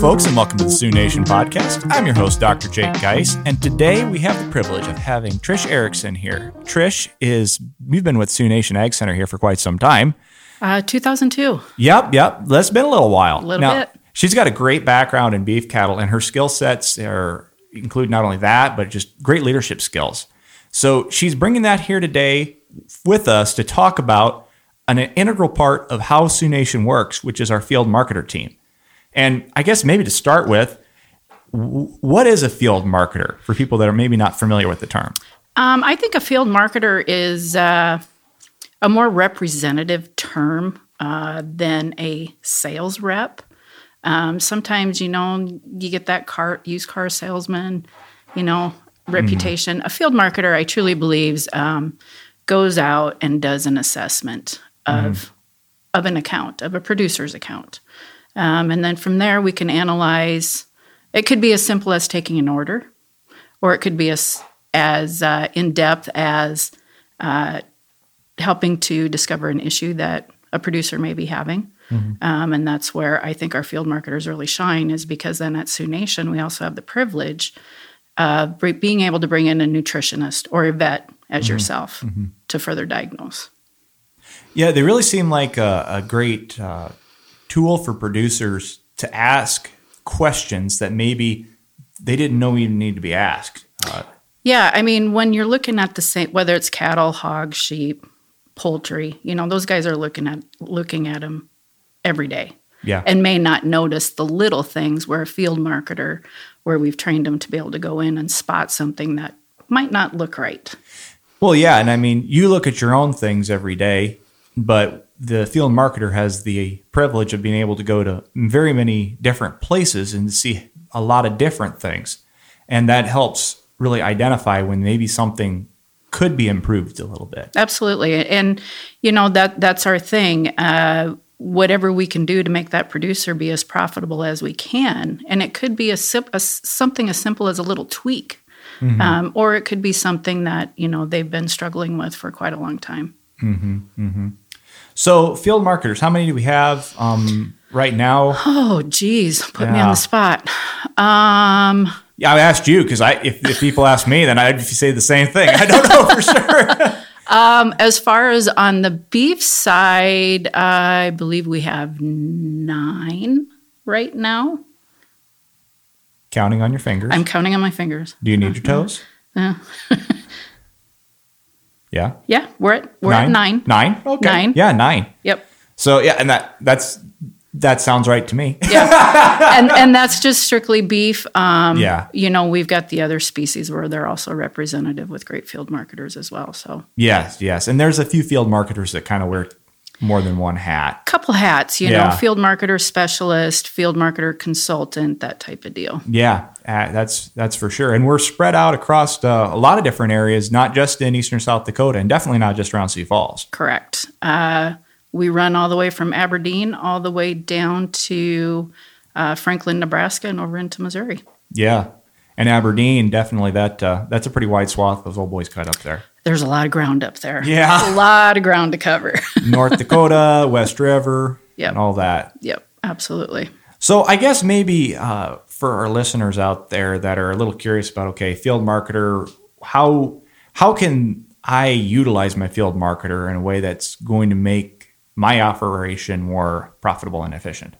folks, and welcome to the Sioux Nation podcast. I'm your host, Dr. Jake Geis, and today we have the privilege of having Trish Erickson here. Trish is, we've been with Sioux Nation Ag Center here for quite some time. Uh, 2002. Yep, yep. That's been a little while. A little now, bit. She's got a great background in beef cattle, and her skill sets are include not only that, but just great leadership skills. So she's bringing that here today with us to talk about an integral part of how Sioux Nation works, which is our field marketer team. And I guess maybe to start with, what is a field marketer for people that are maybe not familiar with the term? Um, I think a field marketer is uh, a more representative term uh, than a sales rep. Um, sometimes, you know, you get that car used car salesman, you know, reputation. A field marketer, I truly believes, um, goes out and does an assessment of of an account, of a producer's account, um, and then from there we can analyze. It could be as simple as taking an order, or it could be as as uh, in depth as uh, helping to discover an issue that a producer may be having. Um, and that's where I think our field marketers really shine, is because then at Sioux Nation, we also have the privilege of being able to bring in a nutritionist or a vet as yourself to further diagnose. Yeah, they really seem like a, a great uh, tool for producers to ask questions that maybe they didn't know even need to be asked. Uh, Yeah, I mean, when you're looking at the same, whether it's cattle, hog, sheep, poultry, you know, those guys are looking at looking at them every day. yeah, and may not notice the little things where a field marketer where we've trained them to be able to go in and spot something that might not look right Well, yeah, and I mean, you look at your own things every day, but the field marketer has the privilege of being able to go to very many different places and see a lot of different things, and that helps really identify when maybe something could be improved a little bit. absolutely. And you know that that's our thing. Uh, whatever we can do to make that producer be as profitable as we can. And it could be a, sim- a something as simple as a little tweak. Um, or it could be something that you know they've been struggling with for quite a long time So, field marketers, how many do we have um, right now? oh geez put me on the spot um Yeah, I asked you because I if, if people ask me, then I'd say the same thing. I don't know for sure. um, As far as on the beef side, I believe we have nine right now. Counting on your fingers. I'm counting on my fingers. do you need your toes? Yeah, Yeah. yeah we're at we're at nine. Nine. Okay. Nine. Yeah, nine. Yep. So yeah, and that that's that sounds right to me. Yeah, and and that's just strictly beef. Um, Yeah. You know, we've got the other species where they're also representative with great field marketers as well. So yes, yes. And there's a few field marketers that kind of wear more than one hat. couple hats, you Yeah. know, field marketer specialist, field marketer consultant, that type of deal. Yeah, uh, that's that's for sure. And we're spread out across uh, a lot of different areas, not just in eastern South Dakota, and definitely not just around Sioux Falls. Correct. Uh, we run all the way from Aberdeen all the way down to uh, Franklin, Nebraska, and over into Missouri. Yeah. And Aberdeen, definitely that uh, that's a pretty wide swath those old boys cut up there. There's a lot of ground up there. Yeah. A lot of ground to cover. North Dakota, West River, Yep. and all that. yep, absolutely. So I guess maybe uh, for our listeners out there that are a little curious about okay, field marketer, how how can I utilize my field marketer in a way that's going to make my operation more profitable and efficient?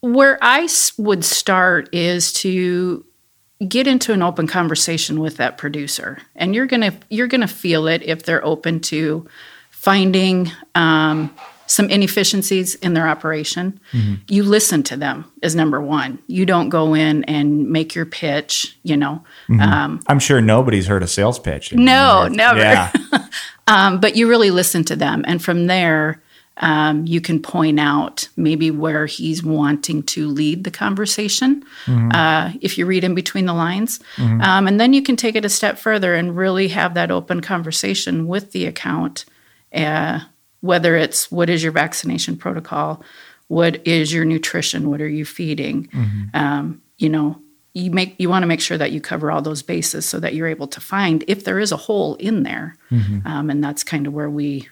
Where I would start is to get into an open conversation with that producer, and you're gonna you're gonna feel it if they're open to finding um, some inefficiencies in their operation. You listen to them is number one. You don't go in and make your pitch. You know, um, I'm sure nobody's heard a sales pitch. No, never. Yeah, um, but you really listen to them, and from there. Um, you can point out maybe where he's wanting to lead the conversation uh, if you read in between the lines. Um, and then you can take it a step further and really have that open conversation with the account, uh, whether it's what is your vaccination protocol, what is your nutrition, what are you feeding, um, you know. You make you want to make sure that you cover all those bases so that you're able to find if there is a hole in there, um, and that's kind of where we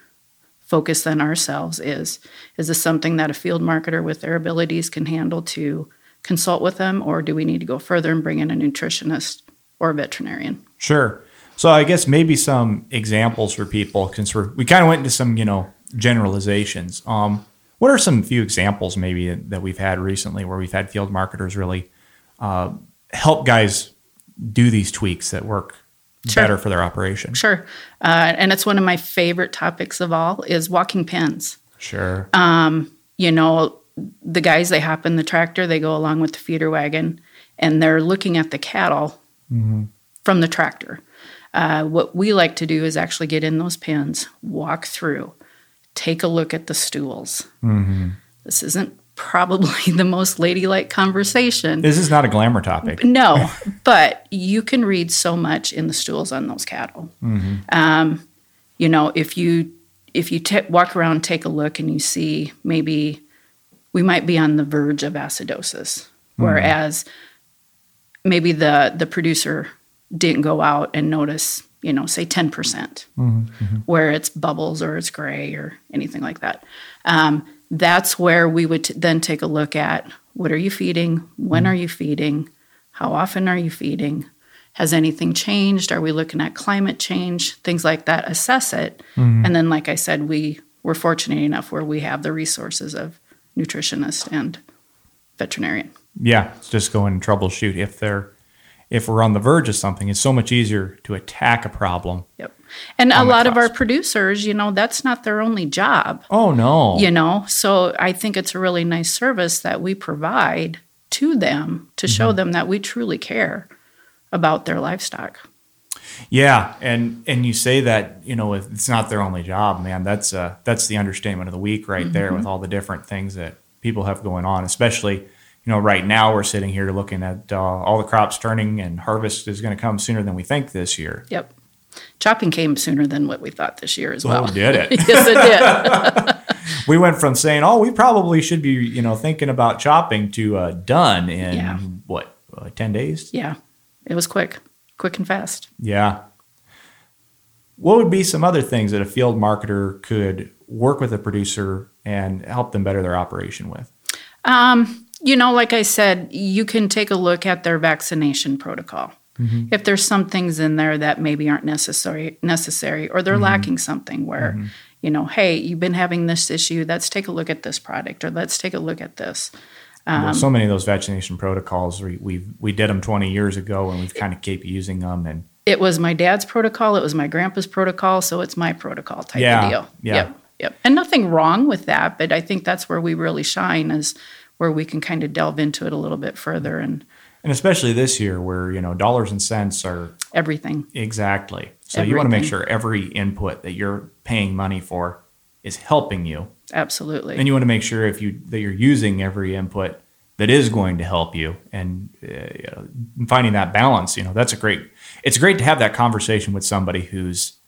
focus than ourselves is is this something that a field marketer with their abilities can handle to consult with them, or do we need to go further and bring in a nutritionist or a veterinarian? Sure. So I guess maybe some examples for people we're, we kind of went into some you know generalizations. Um, what are some few examples maybe that we've had recently where we've had field marketers really uh, help guys do these tweaks that work Sure. better for their operation? Sure, uh, and it's one of my favorite topics of all is walking pens. Sure. you know, the guys they hop in the tractor, they go along with the feeder wagon, and they're looking at the cattle from the tractor. Uh, what we like to do is actually get in those pens, walk through, take a look at the stools. This isn't probably the most ladylike conversation. this is not a glamour topic. No, but you can read so much in the stools on those cattle. Um, you know, if you if you ta walk around, take a look, and you see maybe we might be on the verge of acidosis, whereas maybe the the producer didn't go out and notice, you know, say ten percent, where it's bubbles or it's gray or anything like that. Um, that's where we would t- then take a look at what are you feeding, when mm-hmm. are you feeding, how often are you feeding, has anything changed, are we looking at climate change, things like that. Assess it, mm-hmm. and then, like I said, we we're fortunate enough where we have the resources of nutritionist and veterinarian. Yeah, it's just go and troubleshoot if they're if we're on the verge of something. It's so much easier to attack a problem. Yep. And a lot of our producers, you know, that's not their only job. Oh no. you know so i think it's a really nice service that we provide to them to show Mm-hmm. them that we truly care about their livestock Yeah, and and you say that you know it's not their only job, man. That's uh that's the understatement of the week right there Mm-hmm. with all the different things that people have going on. Especially you know right now we're sitting here looking at uh, all the crops turning and harvest is going to come sooner than we think this year. yep chopping came sooner than what we thought this year as well Oh, did it? yes it did we went from saying oh we probably should be you know thinking about chopping to uh, done in Yeah. what uh, ten days. yeah it was quick quick and fast Yeah. What would be some other things that a field marketer could work with a producer and help them better their operation with? Um, you know, like I said, you can take a look at their vaccination protocol. Mm-hmm. If there's some things in there that maybe aren't necessary, necessary, or they're mm-hmm. lacking something, where mm-hmm. you know, hey, you've been having this issue. Let's take a look at this product, or let's take a look at this. well, um, so many of those vaccination protocols, we we, we did them 20 years ago and we've kind of keep using them. And It was my dad's protocol. It was my grandpa's protocol. So it's my protocol type Yeah, of deal. yeah. Yep. Yep. And nothing wrong with that, but I think that's where we really shine is where we can kind of delve into it a little bit further and and especially this year where, you know, dollars and cents are everything. exactly. So you want to make sure every input that you're paying money for is helping you. Absolutely. And you want to make sure if you that you're using every input that is going to help you and uh, you know, finding that balance. You know, that's a great. It's great to have that conversation with somebody who's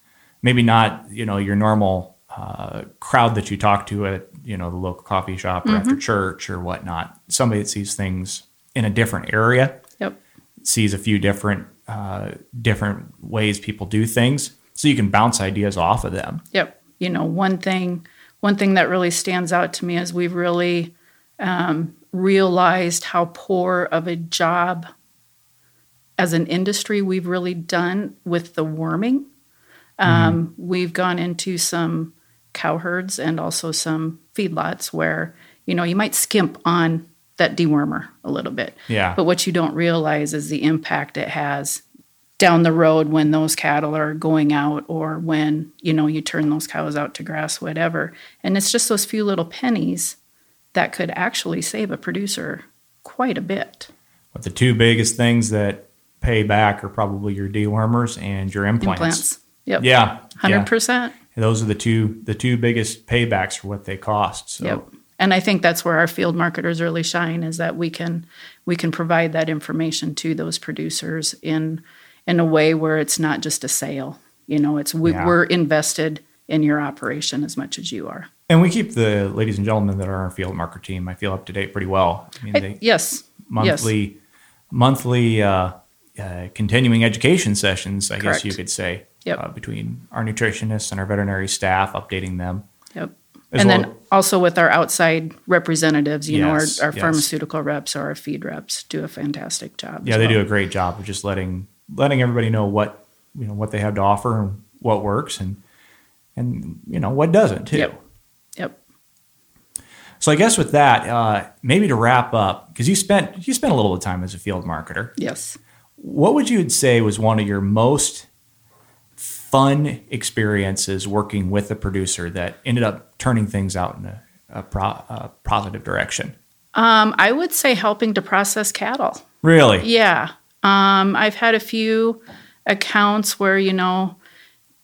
maybe not you know your normal uh, crowd that you talk to at you know the local coffee shop or after church or whatnot. Somebody that sees things in a different area, Yep. sees a few different uh, different ways people do things, so you can bounce ideas off of them. Yep. You know, one thing, one thing that really stands out to me is we've really um, realized how poor of a job as an industry we've really done with the deworming. Um, We've gone into some cow herds and also some feedlots where you know you might skimp on that dewormer a little bit. Yeah. But what you don't realize is the impact it has down the road when those cattle are going out or when you know you turn those cows out to grass whatever and it's just those few little pennies that could actually save a producer quite a bit But the two biggest things that pay back are probably your dewormers and your implants. implants yep Yeah, 100% yeah. Those are the two the two biggest paybacks for what they cost. So Yep. And I think that's where our field marketers really shine is that we can we can provide that information to those producers in in a way where it's not just a sale. You know, it's we, Yeah. we're invested in your operation as much as you are. and we keep the ladies and gentlemen that are our field market team, I feel up to date pretty well. I mean, I- they yes. monthly monthly uh, uh, continuing education sessions, I guess you could say, Yep. uh, between our nutritionists and our veterinary staff, updating them. Yep. As and well- then also with our outside representatives, you Yes, know, our, our yes. pharmaceutical reps or our feed reps do a fantastic job. yeah, they well. do a great job of just letting letting everybody know what you know what they have to offer and what works and and you know what doesn't too. Yep. Yep. So I guess with that, uh, maybe to wrap up, because you spent you spent a little bit of time as a field marketer. Yes. What would you say was one of your most fun experiences working with a producer that ended up turning things out in a, a, pro, a positive direction? Um, I would say helping to process cattle. Really? Yeah. Um, I've had a few accounts where, you know,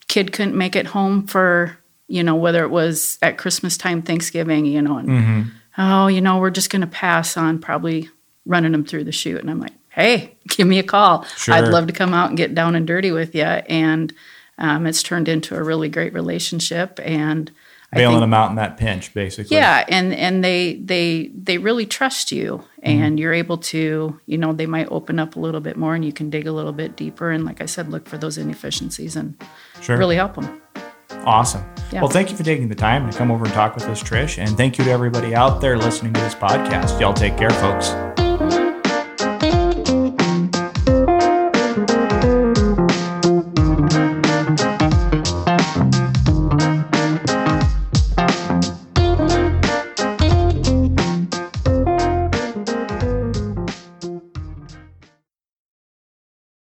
kid couldn't make it home for, you know, whether it was at Christmas time, Thanksgiving, you know, and Mm-hmm. oh, you know, we're just going to pass on probably running them through the chute. And I'm like, hey, give me a call. Sure. I'd love to come out and get down and dirty with you. And um, it's turned into a really great relationship. And I Bailing think- them out in that pinch, basically. yeah, and and they they they really trust you, Mm-hmm. and you're able to, you know, they might open up a little bit more, and you can dig a little bit deeper, and like I said, look for those inefficiencies and Sure. really help them. Awesome. Yeah. Well, thank you for taking the time to come over and talk with us, Trish. And thank you to everybody out there listening to this podcast. Y'all take care, folks.